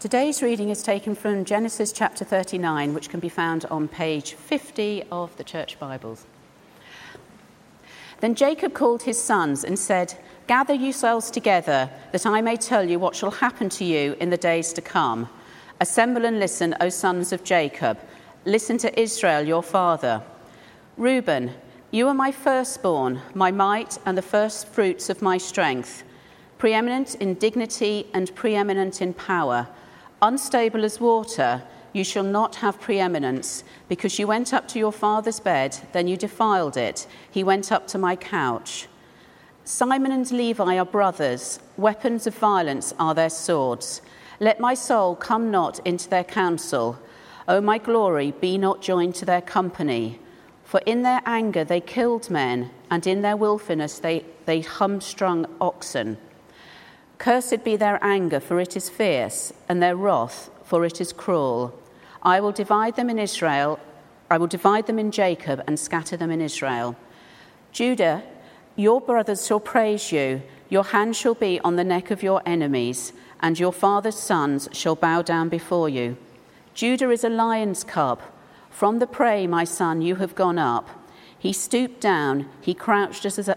Today's reading is taken from Genesis chapter 39, which can be found on page 50 of the Church Bibles. Then Jacob called his sons and said, Gather yourselves together, that I may tell you what shall happen to you in the days to come. Assemble and listen, O sons of Jacob. Listen to Israel, your father. Reuben, you are my firstborn, my might, and the first fruits of my strength, preeminent in dignity and preeminent in power Unstable as water, you shall not have preeminence, because you went up to your father's bed, then you defiled it. He went up to my couch. Simeon and Levi are brothers, weapons of violence are their swords. Let my soul come not into their counsel. O my glory, be not joined to their company. For in their anger they killed men, and in their wilfulness they, they humstrung oxen. Cursed be their anger, for it is fierce, and their wrath, for it is cruel. I will divide them in Israel, I will divide them in Jacob, and scatter them in Israel. Judah, your brothers shall praise you, your hand shall be on the neck of your enemies, and your father's sons shall bow down before you. Judah is a lion's cub. From the prey, my son, you have gone up. He stooped down, he crouched as a,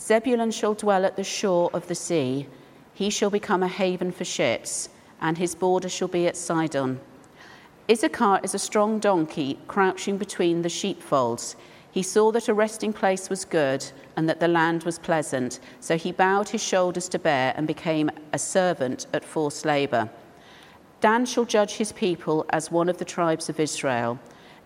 Zebulun shall dwell at the shore of the sea. He shall become a haven for ships, and his border shall be at Sidon. Issachar is a strong donkey crouching between the sheepfolds. He saw that a resting place was good and that the land was pleasant, so he bowed his shoulders to bear and became a servant at forced labor. Dan shall judge his people as one of the tribes of Israel.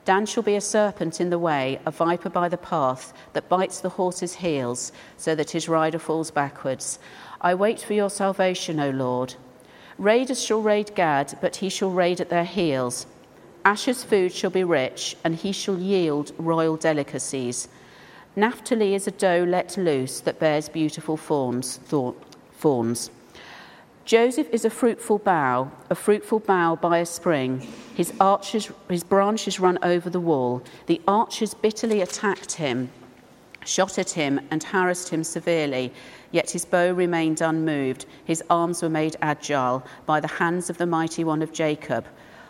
Dan shall be a serpent in the way, a viper by the path, that bites the horse's heels, so that his rider falls backwards. I wait for your salvation, O Lord. Raiders shall raid Gad, but he shall raid at their heels. Asher's food shall be rich, and he shall yield royal delicacies. Naphtali is a doe let loose that bears beautiful fawns. fawns. Joseph is a fruitful bough, a fruitful bough by a spring. His, arches, his branches run over the wall. The archers bitterly attacked him, shot at him, and harassed him severely. Yet his bow remained unmoved. His arms were made agile by the hands of the mighty one of Jacob.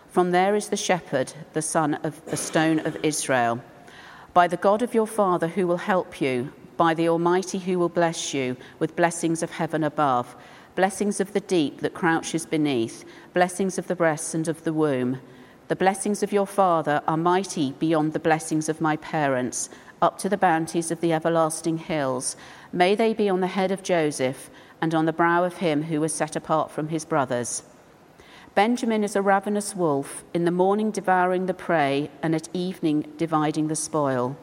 From there is the shepherd, the son of the stone of Israel. By the God of your father who will help you, by the Almighty who will bless you with blessings of heaven above blessings of the deep that crouches beneath, blessings of the breast and of the womb. The blessings of your Father are mighty beyond the blessings of my parents, up to the bounties of the everlasting hills. May they be on the head of Joseph and on the brow of him who was set apart from his brothers. Benjamin is a ravenous wolf, in the morning devouring the prey, and at evening dividing the spoil.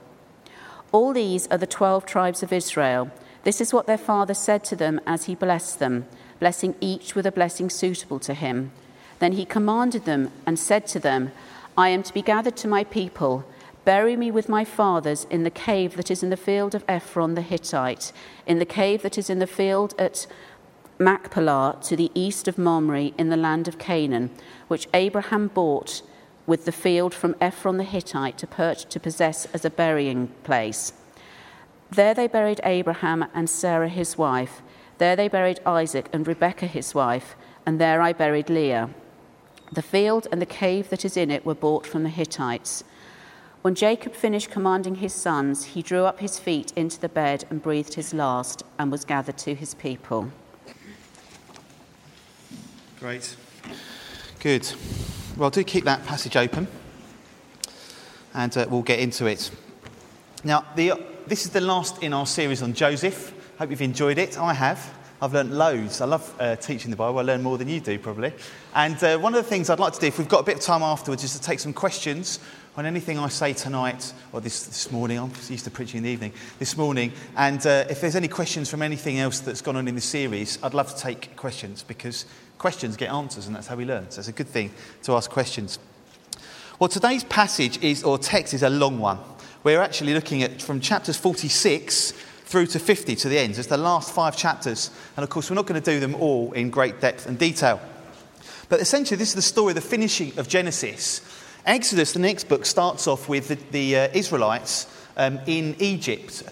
All these are the twelve tribes of Israel. This is what their father said to them as he blessed them blessing each with a blessing suitable to him. Then he commanded them and said to them, I am to be gathered to my people. Bury me with my fathers in the cave that is in the field of Ephron the Hittite, in the cave that is in the field at Machpelah to the east of Mamre in the land of Canaan, which Abraham bought with the field from Ephron the Hittite to, purchase, to possess as a burying place. There they buried Abraham and Sarah his wife there they buried Isaac and Rebekah his wife, and there I buried Leah. The field and the cave that is in it were bought from the Hittites. When Jacob finished commanding his sons, he drew up his feet into the bed and breathed his last and was gathered to his people. Great. Good. Well, do keep that passage open and uh, we'll get into it. Now, the, this is the last in our series on Joseph. Hope you've enjoyed it. I have. I've learned loads. I love uh, teaching the Bible. I learn more than you do, probably. And uh, one of the things I'd like to do, if we've got a bit of time afterwards, is to take some questions on anything I say tonight or this, this morning. I'm used to preaching in the evening, this morning. And uh, if there's any questions from anything else that's gone on in the series, I'd love to take questions because questions get answers and that's how we learn. So it's a good thing to ask questions. Well, today's passage is, or text is a long one. We're actually looking at from chapters 46 through to 50 to the end. It's the last five chapters. And of course, we're not going to do them all in great depth and detail. But essentially, this is the story, of the finishing of Genesis. Exodus, the next book, starts off with the, the uh, Israelites um, in Egypt.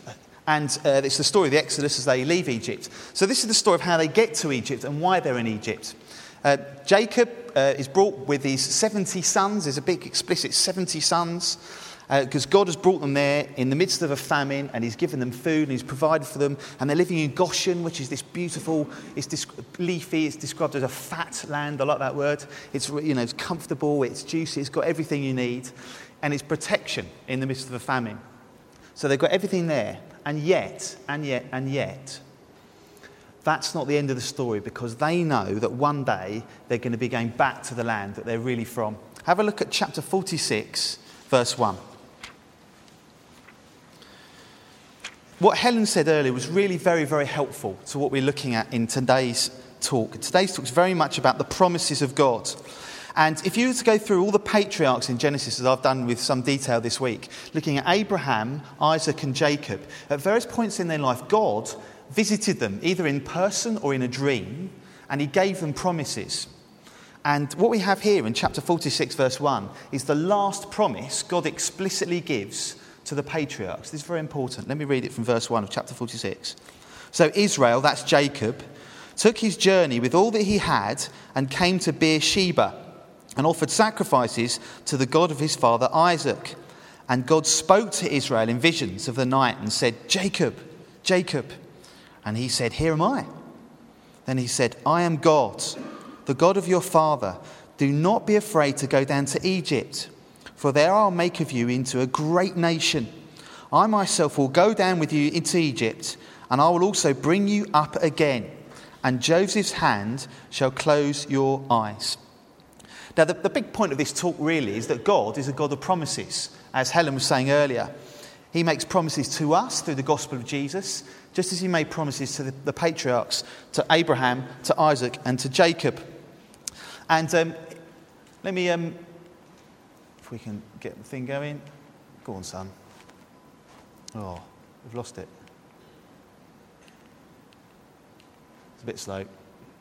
And uh, it's the story of the Exodus as they leave Egypt. So, this is the story of how they get to Egypt and why they're in Egypt. Uh, Jacob uh, is brought with his 70 sons. There's a big explicit 70 sons because uh, God has brought them there in the midst of a famine and He's given them food and He's provided for them. And they're living in Goshen, which is this beautiful, it's leafy, it's described as a fat land. I like that word. It's, you know, it's comfortable, it's juicy, it's got everything you need. And it's protection in the midst of a famine. So they've got everything there. And yet, and yet, and yet, that's not the end of the story because they know that one day they're going to be going back to the land that they're really from. Have a look at chapter 46, verse 1. What Helen said earlier was really very, very helpful to what we're looking at in today's talk. Today's talk is very much about the promises of God. And if you were to go through all the patriarchs in Genesis, as I've done with some detail this week, looking at Abraham, Isaac, and Jacob, at various points in their life, God visited them either in person or in a dream, and he gave them promises. And what we have here in chapter 46, verse 1, is the last promise God explicitly gives to the patriarchs. This is very important. Let me read it from verse 1 of chapter 46. So Israel, that's Jacob, took his journey with all that he had and came to Beersheba and offered sacrifices to the God of his father Isaac. And God spoke to Israel in visions of the night and said, Jacob, Jacob. And he said, Here am I. Then he said, I am God, the God of your father. Do not be afraid to go down to Egypt for there I'll make of you into a great nation. I myself will go down with you into Egypt, and I will also bring you up again, and Joseph's hand shall close your eyes. Now, the, the big point of this talk really is that God is a God of promises, as Helen was saying earlier. He makes promises to us through the gospel of Jesus, just as he made promises to the, the patriarchs, to Abraham, to Isaac, and to Jacob. And um, let me um, we can get the thing going. Go on, son. Oh, we've lost it. It's a bit slow.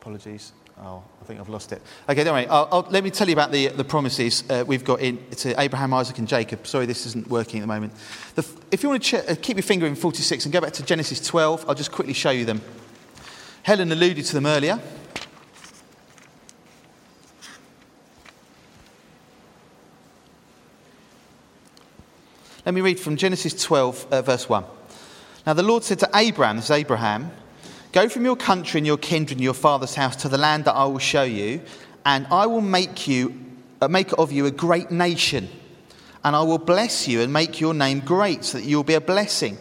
Apologies. Oh, I think I've lost it. Okay, don't worry. I'll, I'll, let me tell you about the, the promises uh, we've got in to Abraham, Isaac, and Jacob. Sorry, this isn't working at the moment. The, if you want to ch- uh, keep your finger in 46 and go back to Genesis 12, I'll just quickly show you them. Helen alluded to them earlier. Let me read from Genesis 12, uh, verse 1. Now the Lord said to Abraham, this is Abraham, Go from your country and your kindred and your father's house to the land that I will show you, and I will make you uh, make of you a great nation, and I will bless you and make your name great, so that you will be a blessing.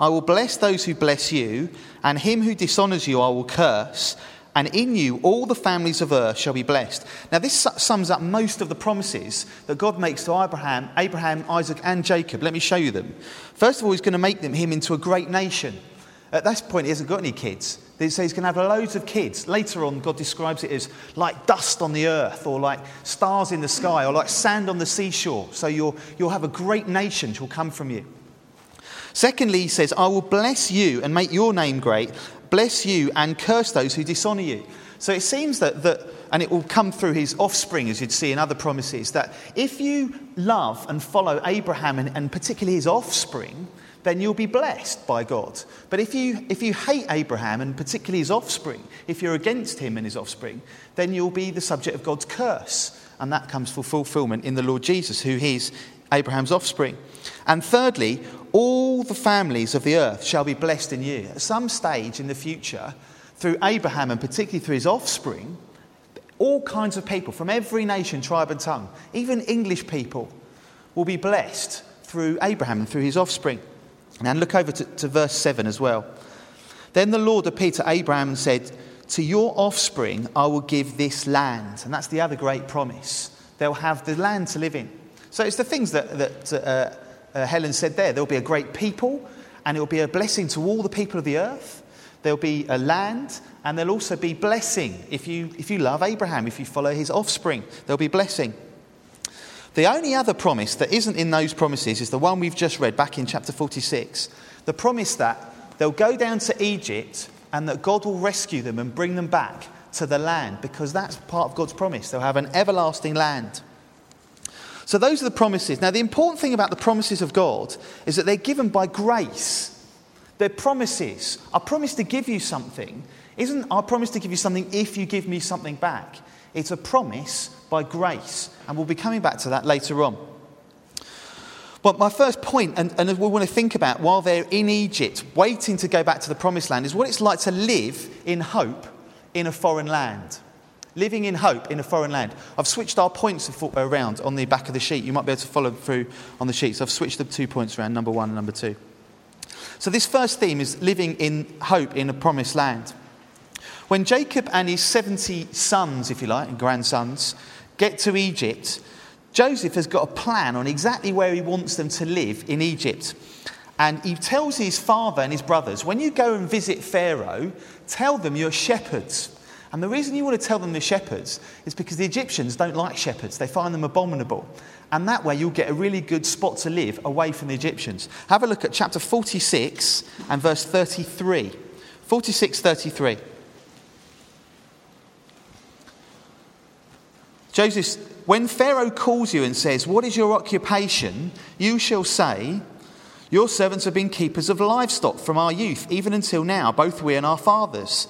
I will bless those who bless you, and him who dishonors you I will curse, and in you all the families of earth shall be blessed. Now, this sums up most of the promises that God makes to Abraham, Abraham, Isaac, and Jacob. Let me show you them. First of all, he's going to make them, him into a great nation. At this point, he hasn't got any kids. They say he's going to have loads of kids. Later on, God describes it as like dust on the earth, or like stars in the sky, or like sand on the seashore. So you'll, you'll have a great nation which will come from you. Secondly, he says, I will bless you and make your name great, bless you and curse those who dishonor you. So it seems that, that, and it will come through his offspring, as you'd see in other promises, that if you love and follow Abraham and, and particularly his offspring, then you'll be blessed by God. But if you, if you hate Abraham and particularly his offspring, if you're against him and his offspring, then you'll be the subject of God's curse. And that comes for fulfillment in the Lord Jesus, who is Abraham's offspring. And thirdly, all the families of the earth shall be blessed in you. At some stage in the future, through Abraham and particularly through his offspring, all kinds of people from every nation, tribe, and tongue, even English people, will be blessed through Abraham and through his offspring. And look over to, to verse 7 as well. Then the Lord appeared to Abraham and said, To your offspring I will give this land. And that's the other great promise. They'll have the land to live in. So it's the things that, that uh, uh, Helen said there. There'll be a great people, and it will be a blessing to all the people of the earth. There'll be a land, and there'll also be blessing. If you, if you love Abraham, if you follow his offspring, there'll be blessing. The only other promise that isn't in those promises is the one we've just read back in chapter 46 the promise that they'll go down to Egypt and that God will rescue them and bring them back to the land because that's part of God's promise. They'll have an everlasting land. So, those are the promises. Now, the important thing about the promises of God is that they're given by grace. They're promises. I promise to give you something isn't I promise to give you something if you give me something back. It's a promise by grace. And we'll be coming back to that later on. But my first point, and, and we want to think about while they're in Egypt, waiting to go back to the promised land, is what it's like to live in hope in a foreign land. Living in hope in a foreign land. I've switched our points around on the back of the sheet. You might be able to follow through on the sheets. I've switched the two points around, number one and number two. So, this first theme is living in hope in a promised land. When Jacob and his 70 sons, if you like, and grandsons, get to Egypt, Joseph has got a plan on exactly where he wants them to live in Egypt. And he tells his father and his brothers, when you go and visit Pharaoh, tell them you're shepherds. And the reason you want to tell them they're shepherds is because the Egyptians don't like shepherds, they find them abominable. And that way you'll get a really good spot to live away from the Egyptians. Have a look at chapter 46 and verse 33. 46 33. Joseph, when Pharaoh calls you and says, What is your occupation? you shall say, Your servants have been keepers of livestock from our youth, even until now, both we and our fathers,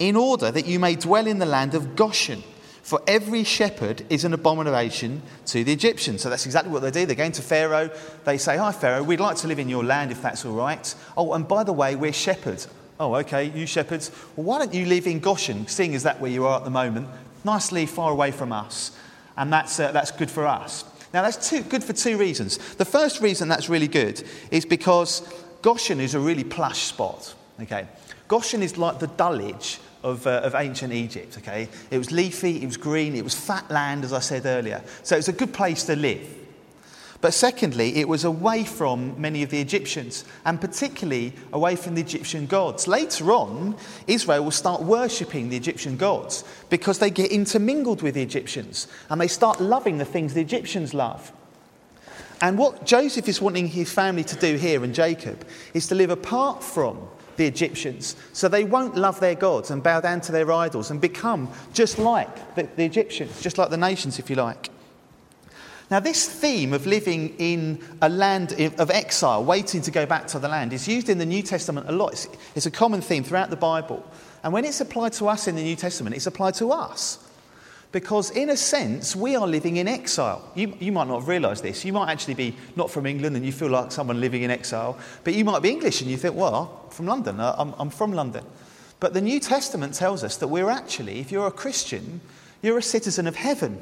in order that you may dwell in the land of Goshen. For every shepherd is an abomination to the Egyptians. So that's exactly what they do. They're going to Pharaoh. They say, Hi, Pharaoh, we'd like to live in your land if that's all right. Oh, and by the way, we're shepherds. Oh, okay, you shepherds. Well, why don't you live in Goshen, seeing as that where you are at the moment? nicely far away from us. And that's, uh, that's good for us. Now, that's too, good for two reasons. The first reason that's really good is because Goshen is a really plush spot. Okay? Goshen is like the Dulwich of, uh, of ancient Egypt. Okay? It was leafy, it was green, it was fat land, as I said earlier. So it's a good place to live. But secondly, it was away from many of the Egyptians, and particularly away from the Egyptian gods. Later on, Israel will start worshipping the Egyptian gods because they get intermingled with the Egyptians and they start loving the things the Egyptians love. And what Joseph is wanting his family to do here and Jacob is to live apart from the Egyptians so they won't love their gods and bow down to their idols and become just like the, the Egyptians, just like the nations, if you like. Now, this theme of living in a land of exile, waiting to go back to the land, is used in the New Testament a lot. It's, it's, a common theme throughout the Bible. And when it's applied to us in the New Testament, it's applied to us. Because, in a sense, we are living in exile. You, you might not have realised this. You might actually be not from England and you feel like someone living in exile. But you might be English and you think, well, I'm from London. I'm, I'm from London. But the New Testament tells us that we're actually, if you're a Christian, you're a citizen of heaven.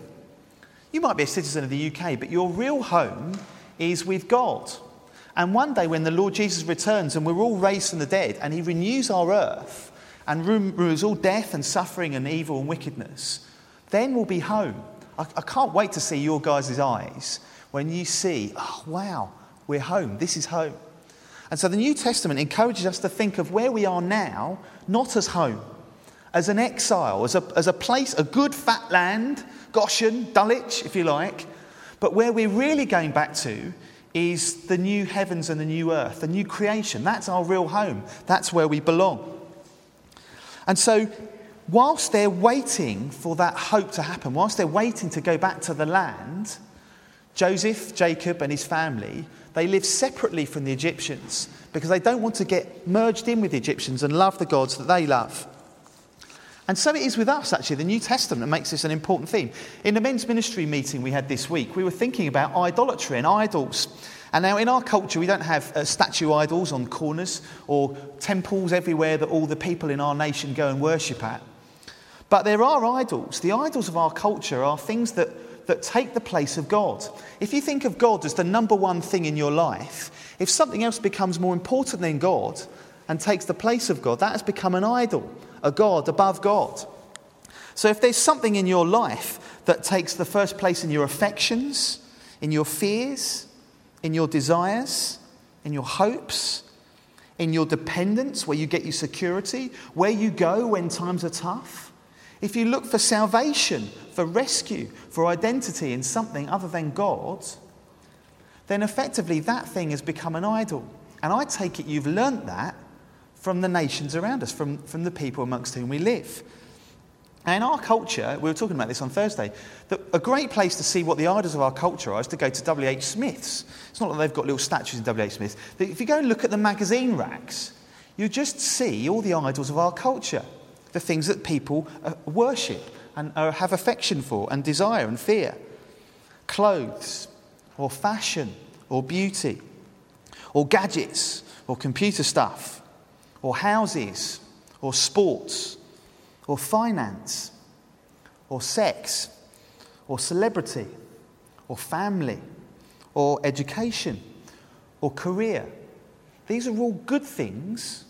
You might be a citizen of the UK, but your real home is with God. And one day, when the Lord Jesus returns and we're all raised from the dead and he renews our earth and removes all death and suffering and evil and wickedness, then we'll be home. I, I can't wait to see your guys' eyes when you see, oh, wow, we're home. This is home. And so the New Testament encourages us to think of where we are now, not as home, as an exile, as a, as a place, a good fat land Goshen, Dulwich, if you like. But where we're really going back to is the new heavens and the new earth, the new creation. That's our real home. That's where we belong. And so, whilst they're waiting for that hope to happen, whilst they're waiting to go back to the land, Joseph, Jacob, and his family, they live separately from the Egyptians because they don't want to get merged in with the Egyptians and love the gods that they love. And so it is with us, actually. The New Testament makes this an important theme. In the men's ministry meeting we had this week, we were thinking about idolatry and idols. And now, in our culture, we don't have uh, statue idols on corners or temples everywhere that all the people in our nation go and worship at. But there are idols. The idols of our culture are things that, that take the place of God. If you think of God as the number one thing in your life, if something else becomes more important than God and takes the place of God, that has become an idol a God above God. So if there's something in your life that takes the first place in your affections, in your fears, in your desires, in your hopes, in your dependence, where you get your security, where you go when times are tough. If you look for salvation, for rescue, for identity in something other than God, then effectively that thing has become an idol. And I take it you've learnt that from the nations around us, from, from the people amongst whom we live. And in our culture, we were talking about this on Thursday, a great place to see what the idols of our culture are is to go to W.H. Smith's. It's not that they've got little statues in W.H. Smith's. If you go and look at the magazine racks, you just see all the idols of our culture, the things that people uh, worship and uh, have affection for and desire and fear clothes, or fashion, or beauty, or gadgets, or computer stuff, or houses, or sports or finance, or sex, or celebrity, or family, or education, or career. These are all good things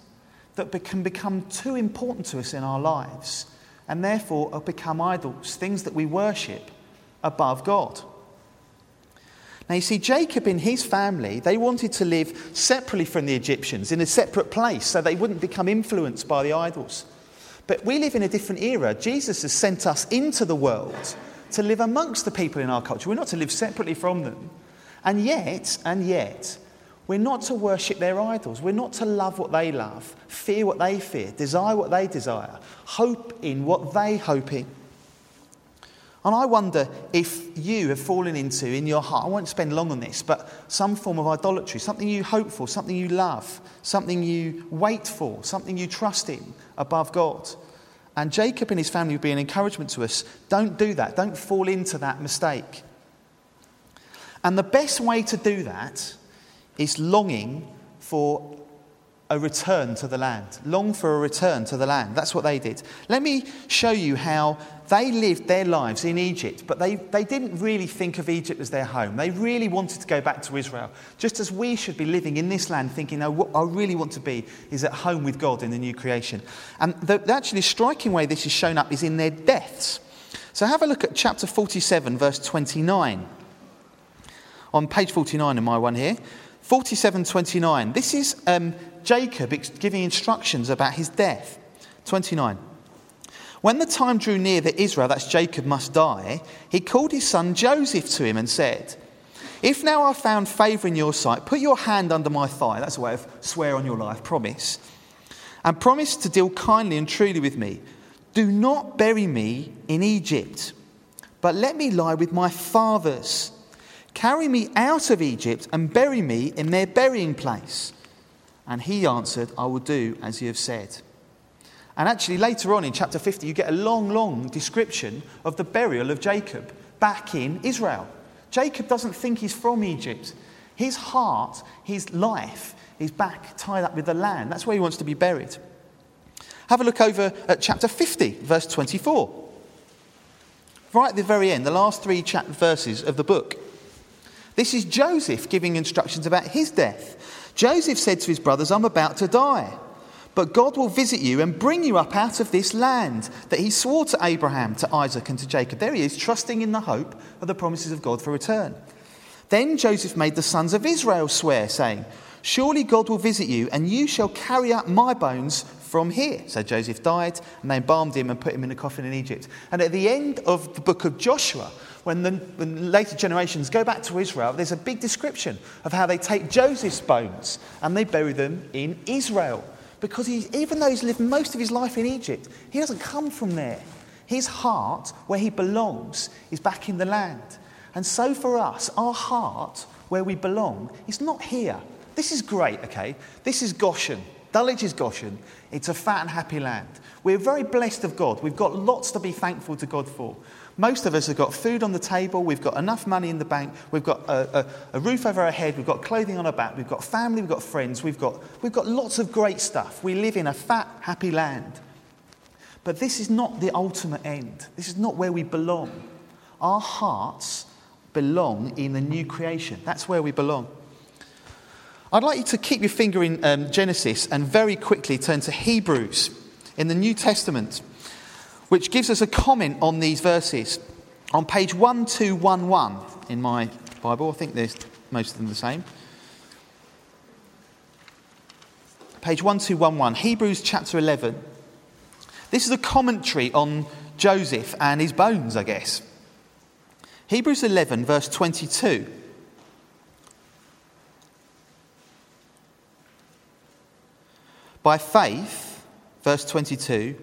that can become too important to us in our lives and therefore become idols, things that we worship above God. Now, you see, Jacob and his family, they wanted to live separately from the Egyptians in a separate place so they wouldn't become influenced by the idols. But we live in a different era. Jesus has sent us into the world to live amongst the people in our culture. We're not to live separately from them. And yet, and yet, we're not to worship their idols. We're not to love what they love, fear what they fear, desire what they desire, hope in what they hope in. And I wonder if you have fallen into in your heart, I won't spend long on this, but some form of idolatry, something you hope for, something you love, something you wait for, something you trust in above God. And Jacob and his family would be an encouragement to us. Don't do that. Don't fall into that mistake. And the best way to do that is longing for a return to the land. Long for a return to the land. That's what they did. Let me show you how they lived their lives in Egypt, but they, they didn't really think of Egypt as their home. They really wanted to go back to Israel, just as we should be living in this land thinking, oh, what I really want to be is at home with God in the new creation. And the, the actually striking way this is shown up is in their deaths. So have a look at chapter 47, verse 29. On page 49 in my one here. 47:29. This is um, Jacob giving instructions about his death. 29. When the time drew near that Israel, that's Jacob, must die, he called his son Joseph to him and said, If now I've found favour in your sight, put your hand under my thigh. That's a way of swear on your life, promise. And promise to deal kindly and truly with me. Do not bury me in Egypt, but let me lie with my fathers. Carry me out of Egypt and bury me in their burying place. And he answered, I will do as you have said. And actually, later on in chapter 50, you get a long, long description of the burial of Jacob back in Israel. Jacob doesn't think he's from Egypt. His heart, his life, is back tied up with the land. That's where he wants to be buried. Have a look over at chapter 50, verse 24. Right at the very end, the last three verses of the book. This is Joseph giving instructions about his death. Joseph said to his brothers, I'm about to die. But God will visit you and bring you up out of this land that he swore to Abraham, to Isaac, and to Jacob. There he is, trusting in the hope of the promises of God for return. Then Joseph made the sons of Israel swear, saying, Surely God will visit you, and you shall carry up my bones from here. So Joseph died, and they embalmed him and put him in a coffin in Egypt. And at the end of the book of Joshua, when the when later generations go back to Israel, there's a big description of how they take Joseph's bones and they bury them in Israel. Because even though he's lived most of his life in Egypt, he doesn't come from there. His heart, where he belongs, is back in the land. And so for us, our heart, where we belong, is not here. This is great, okay? This is Goshen. Dulwich is Goshen. It's a fat and happy land. We're very blessed of God. We've got lots to be thankful to God for. Most of us have got food on the table, we've got enough money in the bank, we've got a, a, a, roof over our head, we've got clothing on our back, we've got family, we've got friends, we've got, we've got lots of great stuff. We live in a fat, happy land. But this is not the ultimate end. This is not where we belong. Our hearts belong in the new creation. That's where we belong. I'd like you to keep your finger in um, Genesis and very quickly turn to Hebrews in the New Testament which gives us a comment on these verses. On page 1211 in my Bible. I think there's most of them the same. Page 1211, Hebrews chapter 11. This is a commentary on Joseph and his bones, I guess. Hebrews 11, verse 22. By faith, verse 22,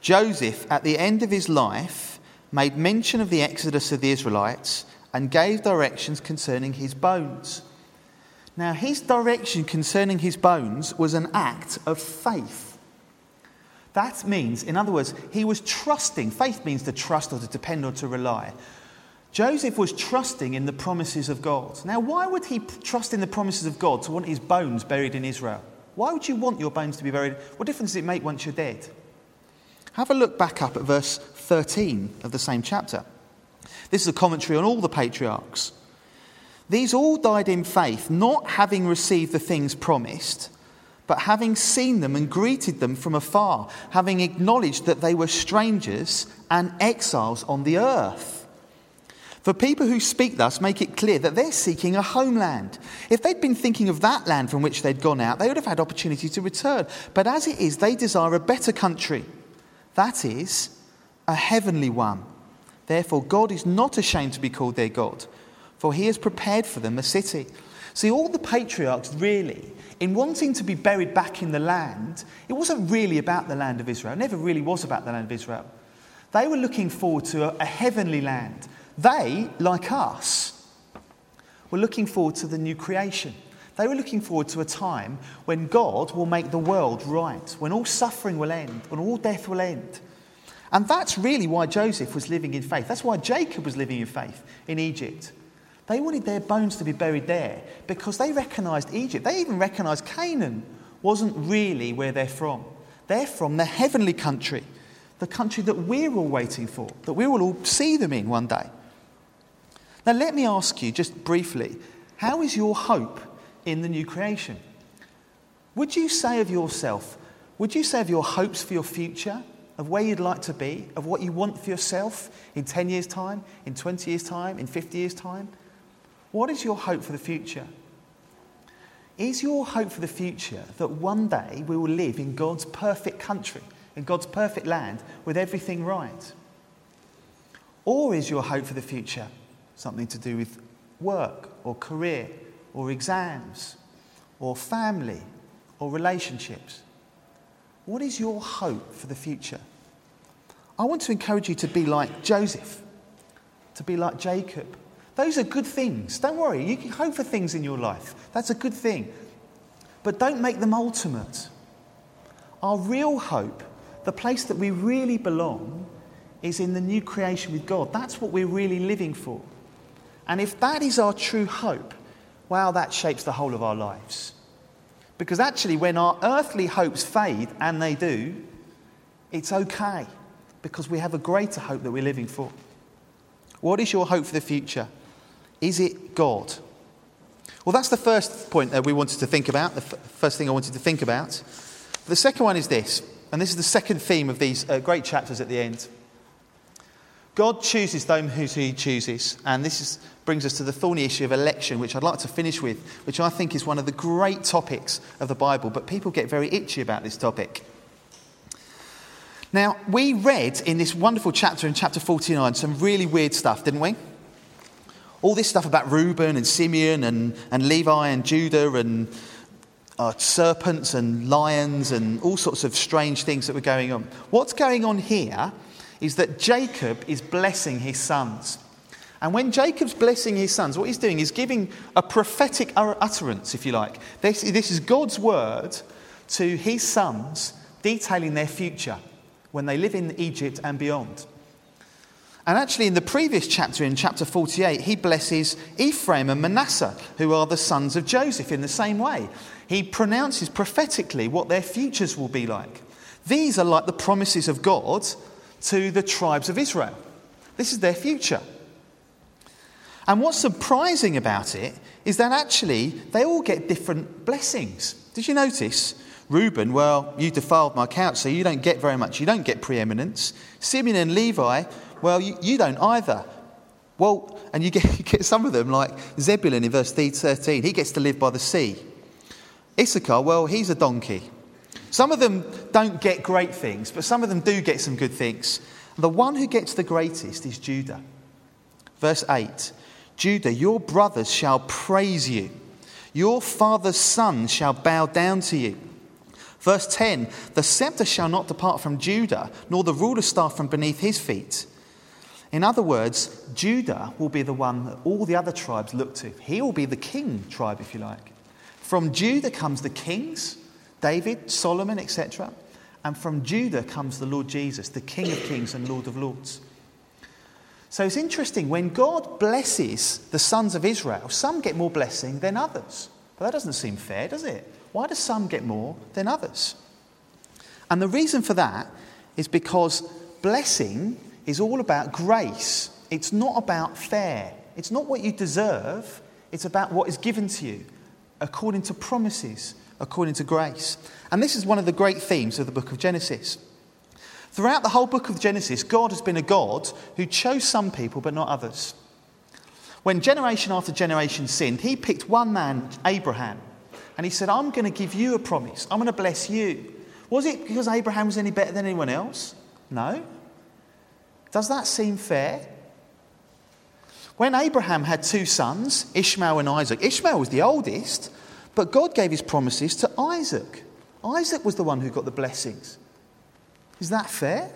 Joseph, at the end of his life, made mention of the exodus of the Israelites and gave directions concerning his bones. Now, his direction concerning his bones was an act of faith. That means, in other words, he was trusting. Faith means to trust or to depend or to rely. Joseph was trusting in the promises of God. Now, why would he trust in the promises of God to want his bones buried in Israel? Why would you want your bones to be buried? What difference does it make once you're dead? Have a look back up at verse 13 of the same chapter. This is a commentary on all the patriarchs. These all died in faith, not having received the things promised, but having seen them and greeted them from afar, having acknowledged that they were strangers and exiles on the earth. For people who speak thus make it clear that they're seeking a homeland. If they'd been thinking of that land from which they'd gone out, they would have had opportunity to return. But as it is, they desire a better country. That is, a heavenly one. Therefore, God is not ashamed to be called their God, for he has prepared for them a city. See, all the patriarchs really, in wanting to be buried back in the land, it wasn't really about the land of Israel. It never really was about the land of Israel. They were looking forward to a, a heavenly land they, like us, were looking forward to the new creation. They were looking forward to a time when God will make the world right, when all suffering will end, when all death will end. And that's really why Joseph was living in faith. That's why Jacob was living in faith in Egypt. They wanted their bones to be buried there because they recognized Egypt. They even recognized Canaan wasn't really where they're from. They're from the heavenly country, the country that we're all waiting for, that we will all see them in one day. Now, let me ask you just briefly how is your hope in the new creation? Would you say of yourself, would you say of your hopes for your future, of where you'd like to be, of what you want for yourself in 10 years' time, in 20 years' time, in 50 years' time? What is your hope for the future? Is your hope for the future that one day we will live in God's perfect country, in God's perfect land, with everything right? Or is your hope for the future something to do with work or career or exams or family or relationships? What is your hope for the future? I want to encourage you to be like Joseph, to be like Jacob. Those are good things. Don't worry, you can hope for things in your life. That's a good thing. But don't make them ultimate. Our real hope, the place that we really belong, is in the new creation with God. That's what we're really living for. And if that is our true hope, wow, that shapes the whole of our lives. Because actually, when our earthly hopes fade, and they do, it's okay because we have a greater hope that we're living for. What is your hope for the future? Is it God? Well, that's the first point that we wanted to think about, the f- first thing I wanted to think about. The second one is this, and this is the second theme of these uh, great chapters at the end. God chooses those who he chooses, and this is brings us to the thorny issue of election, which I'd like to finish with, which I think is one of the great topics of the Bible, but people get very itchy about this topic. Now, we read in this wonderful chapter, in chapter 49, some really weird stuff, didn't we? All this stuff about Reuben and Simeon and, and Levi and Judah and uh, serpents and lions and all sorts of strange things that were going on. What's going on here is that Jacob is blessing his sons. And when Jacob's blessing his sons, what he's doing is giving a prophetic utterance, if you like. This, this is God's word to his sons, detailing their future when they live in Egypt and beyond. And actually, in the previous chapter, in chapter 48, he blesses Ephraim and Manasseh, who are the sons of Joseph, in the same way. He pronounces prophetically what their futures will be like. These are like the promises of God to the tribes of Israel. This is their future. And what's surprising about it is that actually they all get different blessings. Did you notice? Reuben, well, you defiled my couch, so you don't get very much. You don't get preeminence. Simeon and Levi, well, you, you don't either. Well, and you get, you get some of them, like Zebulun in verse 13, he gets to live by the sea. Issachar, well, he's a donkey. Some of them don't get great things, but some of them do get some good things. The one who gets the greatest is Judah. Verse 8 Judah, your brothers shall praise you, your father's son shall bow down to you. Verse 10 The scepter shall not depart from Judah, nor the ruler's staff from beneath his feet. In other words, Judah will be the one that all the other tribes look to. He will be the king tribe, if you like. From Judah comes the kings, David, Solomon, etc. And from Judah comes the Lord Jesus, the King of kings and Lord of lords. So it's interesting, when God blesses the sons of Israel, some get more blessing than others. But that doesn't seem fair, does it? Why do some get more than others? And the reason for that is because blessing is all about grace. It's not about fair. It's not what you deserve, it's about what is given to you according to promises, according to grace. And this is one of the great themes of the book of Genesis. Throughout the whole book of Genesis, God has been a God who chose some people but not others. When generation after generation sinned, he picked one man, Abraham, and he said, I'm going to give you a promise. I'm going to bless you. Was it because Abraham was any better than anyone else? No. Does that seem fair? When Abraham had two sons, Ishmael and Isaac, Ishmael was the oldest, but God gave his promises to Isaac. Isaac was the one who got the blessings. Is that fair?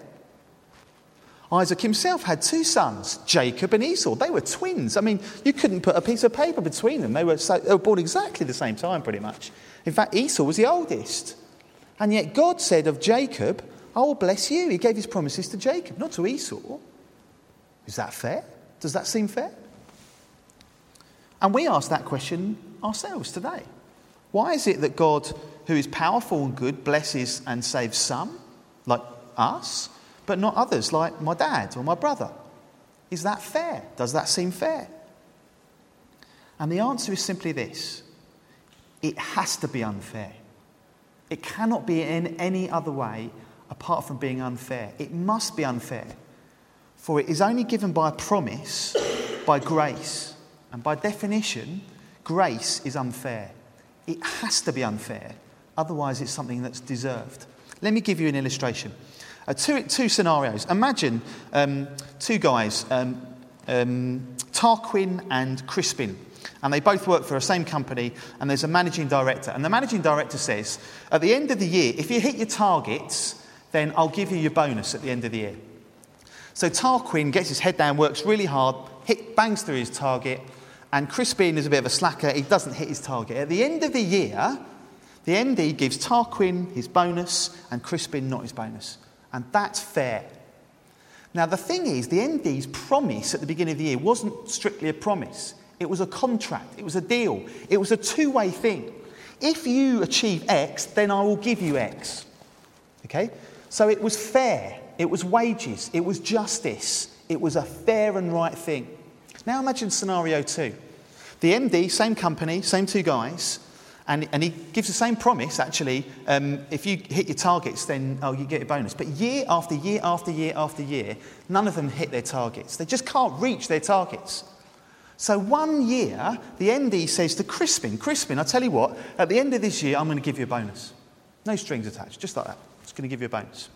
Isaac himself had two sons, Jacob and Esau. They were twins. I mean, you couldn't put a piece of paper between them. They were, so, they were born exactly the same time, pretty much. In fact, Esau was the oldest. And yet, God said of Jacob, I will bless you. He gave his promises to Jacob, not to Esau. Is that fair? Does that seem fair? And we ask that question ourselves today. Why is it that God, who is powerful and good, blesses and saves some, like us, but not others, like my dad or my brother? Is that fair? Does that seem fair? And the answer is simply this it has to be unfair. It cannot be in any other way apart from being unfair. It must be unfair, for it is only given by a promise, by grace. And by definition, grace is unfair. It has to be unfair, otherwise, it's something that's deserved. Let me give you an illustration. Uh, two, two scenarios. Imagine um, two guys, um, um, Tarquin and Crispin, and they both work for the same company, and there's a managing director. And the managing director says, at the end of the year, if you hit your targets, then I'll give you your bonus at the end of the year. So Tarquin gets his head down, works really hard, hit, bangs through his target, and Crispin is a bit of a slacker. He doesn't hit his target. At the end of the year, the MD gives Tarquin his bonus and Crispin not his bonus. And that's fair. Now, the thing is, the MD's promise at the beginning of the year wasn't strictly a promise, it was a contract, it was a deal, it was a two way thing. If you achieve X, then I will give you X. Okay? So it was fair, it was wages, it was justice, it was a fair and right thing. Now imagine scenario two. The MD, same company, same two guys, and, and he gives the same promise actually um, if you hit your targets, then oh, you get a bonus. But year after year after year after year, none of them hit their targets. They just can't reach their targets. So one year, the MD says to Crispin, Crispin, I tell you what, at the end of this year, I'm going to give you a bonus. No strings attached, just like that Just going to give you a bonus.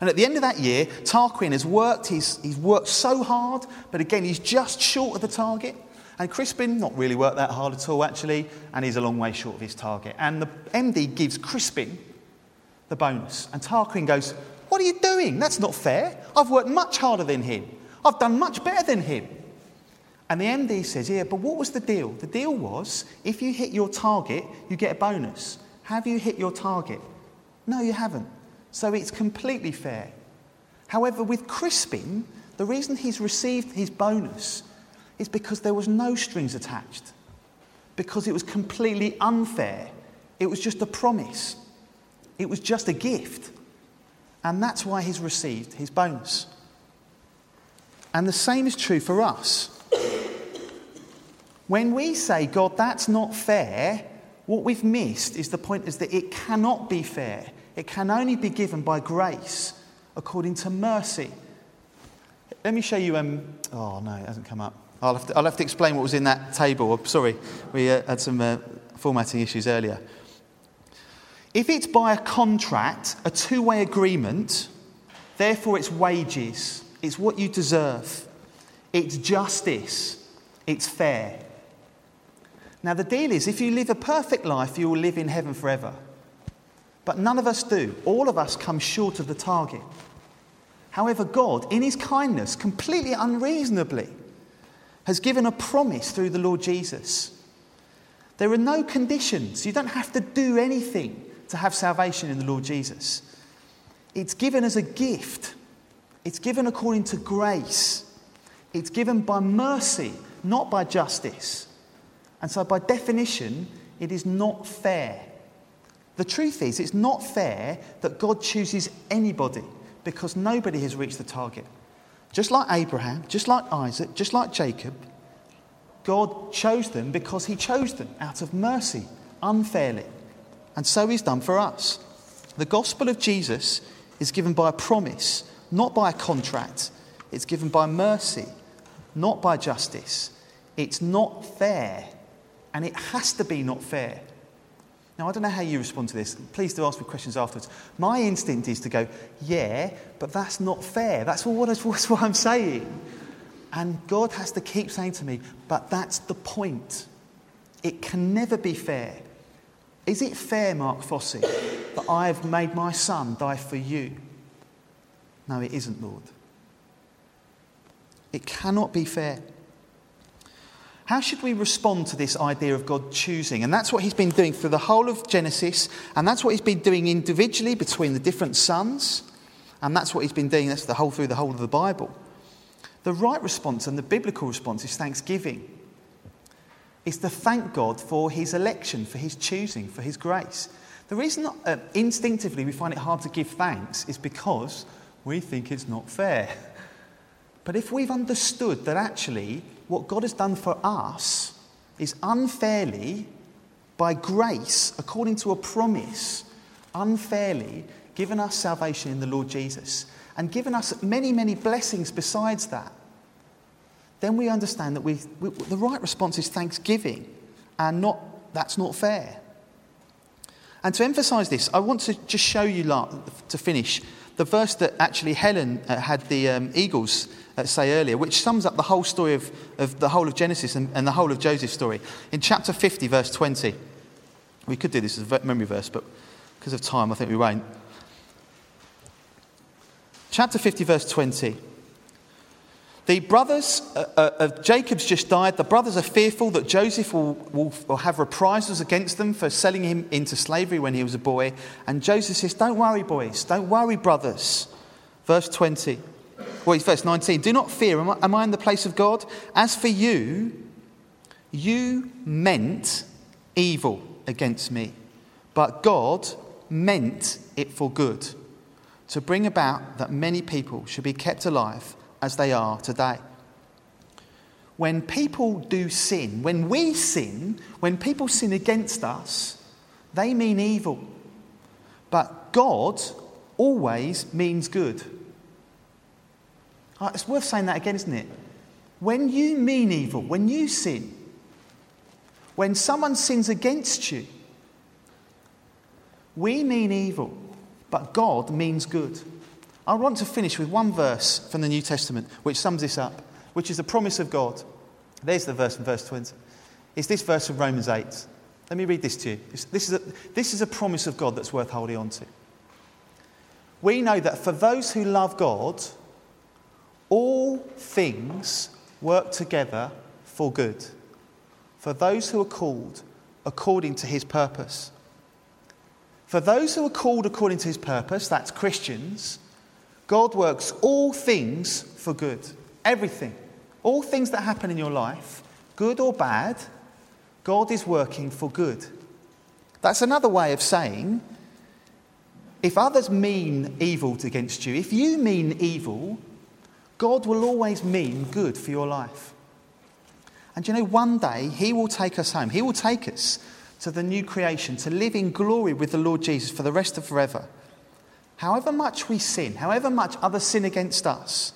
And at the end of that year, Tarquin has worked, he's, he's worked so hard, but again, he's just short of the target. And Crispin, not really worked that hard at all, actually, and he's a long way short of his target. And the MD gives Crispin the bonus. And Tarquin goes, What are you doing? That's not fair. I've worked much harder than him. I've done much better than him. And the MD says, Yeah, but what was the deal? The deal was if you hit your target, you get a bonus. Have you hit your target? No, you haven't. So it's completely fair. However, with Crispin, the reason he's received his bonus is because there was no strings attached, because it was completely unfair. It was just a promise, it was just a gift. And that's why he's received his bonus. And the same is true for us. When we say, God, that's not fair, what we've missed is the point is that it cannot be fair. It can only be given by grace according to mercy. let me show you. Um, oh, no, it hasn't come up. I'll have to, I'll have to explain what was in that table. Oh, sorry, we uh, had some uh, formatting issues earlier. If it's by a contract, a two way agreement, therefore it's wages, it's what you deserve, it's justice, it's fair. Now, the deal is if you live a perfect life, you will live in heaven forever. But none of us do. All of us come short of the target. However, God, in His kindness, completely unreasonably, has given a promise through the Lord Jesus. There are no conditions. You don't have to do anything to have salvation in the Lord Jesus. It's given as a gift, it's given according to grace, it's given by mercy, not by justice. And so, by definition, it is not fair. The truth is, it's not fair that God chooses anybody because nobody has reached the target. Just like Abraham, just like Isaac, just like Jacob, God chose them because he chose them out of mercy, unfairly. And so he's done for us. The gospel of Jesus is given by a promise, not by a contract. It's given by mercy, not by justice. It's not fair, and it has to be not fair. Now, I don't know how you respond to this. Please do ask me questions afterwards. My instinct is to go, yeah, but that's not fair. That's what, that's what I'm saying. And God has to keep saying to me, but that's the point. It can never be fair. Is it fair, Mark Fossey, that I have made my son die for you? No, it isn't, Lord. It cannot be fair. How should we respond to this idea of God choosing? And that's what he's been doing through the whole of Genesis, and that's what he's been doing individually between the different sons, and that's what he's been doing that's the whole through the whole of the Bible. The right response and the biblical response is thanksgiving. It's to thank God for his election, for his choosing, for his grace. The reason uh, instinctively we find it hard to give thanks is because we think it's not fair. But if we've understood that actually what God has done for us is unfairly, by grace, according to a promise, unfairly given us salvation in the Lord Jesus and given us many, many blessings besides that, then we understand that we, we, the right response is thanksgiving and not that's not fair. And to emphasize this, I want to just show you, to finish, the verse that actually Helen uh, had the um, eagles say earlier, which sums up the whole story of, of the whole of Genesis and, and the whole of Joseph's story. In chapter 50, verse 20, we could do this as a memory verse, but because of time, I think we won't. Chapter 50, verse 20. The brothers uh, uh, of Jacob's just died. The brothers are fearful that Joseph will, will, will, have reprisals against them for selling him into slavery when he was a boy. And Joseph says, Don't worry, boys. Don't worry, brothers. Verse 20. Well, verse 19. Do not fear. Am I, am I in the place of God? As for you, you meant evil against me, but God meant it for good, to bring about that many people should be kept alive as they are today. When people do sin, when we sin, when people sin against us, they mean evil. But God always means good. Ah, it's worth saying that again, isn't it? When you mean evil, when you sin, when someone sins against you, we mean evil, but God means good. I want to finish with one verse from the New Testament which sums this up, which is the promise of God. There's the verse from verse 20. It's this verse from Romans 8. Let me read this to you. This is a, this is a promise of God that's worth holding on to. We know that for those who love God, all things work together for good, for those who are called according to his purpose. For those who are called according to his purpose, that's Christians, God works all things for good. Everything. All things that happen in your life, good or bad, God is working for good. That's another way of saying if others mean evil against you, if you mean evil, God will always mean good for your life. And you know, one day He will take us home. He will take us to the new creation, to live in glory with the Lord Jesus for the rest of forever. However much we sin, however much others sin against us,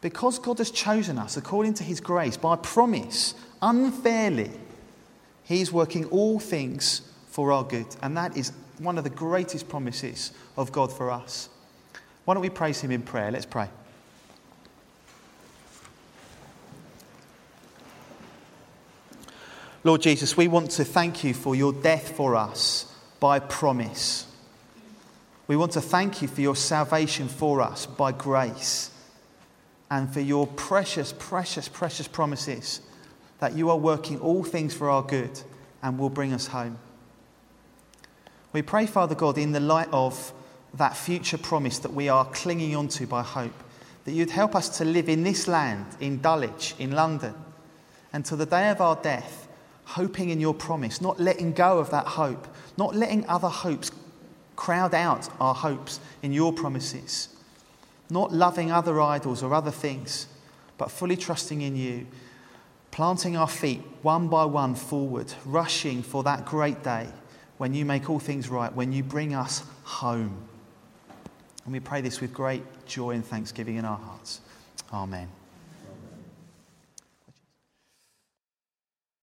Because God has chosen us according to his grace by promise, unfairly, he's working all things for our good. And that is one of the greatest promises of God for us. Why don't we praise him in prayer? Let's pray. Lord Jesus, we want to thank you for your death for us by promise. We want to thank you for your salvation for us by grace and for your precious, precious, precious promises that you are working all things for our good and will bring us home. We pray, Father God, in the light of that future promise that we are clinging onto by hope, that you'd help us to live in this land, in Dulwich, in London, until the day of our death, hoping in your promise, not letting go of that hope, not letting other hopes crowd out our hopes in your promises, not loving other idols or other things, but fully trusting in you, planting our feet one by one forward, rushing for that great day when you make all things right, when you bring us home. And we pray this with great joy and thanksgiving in our hearts. Amen.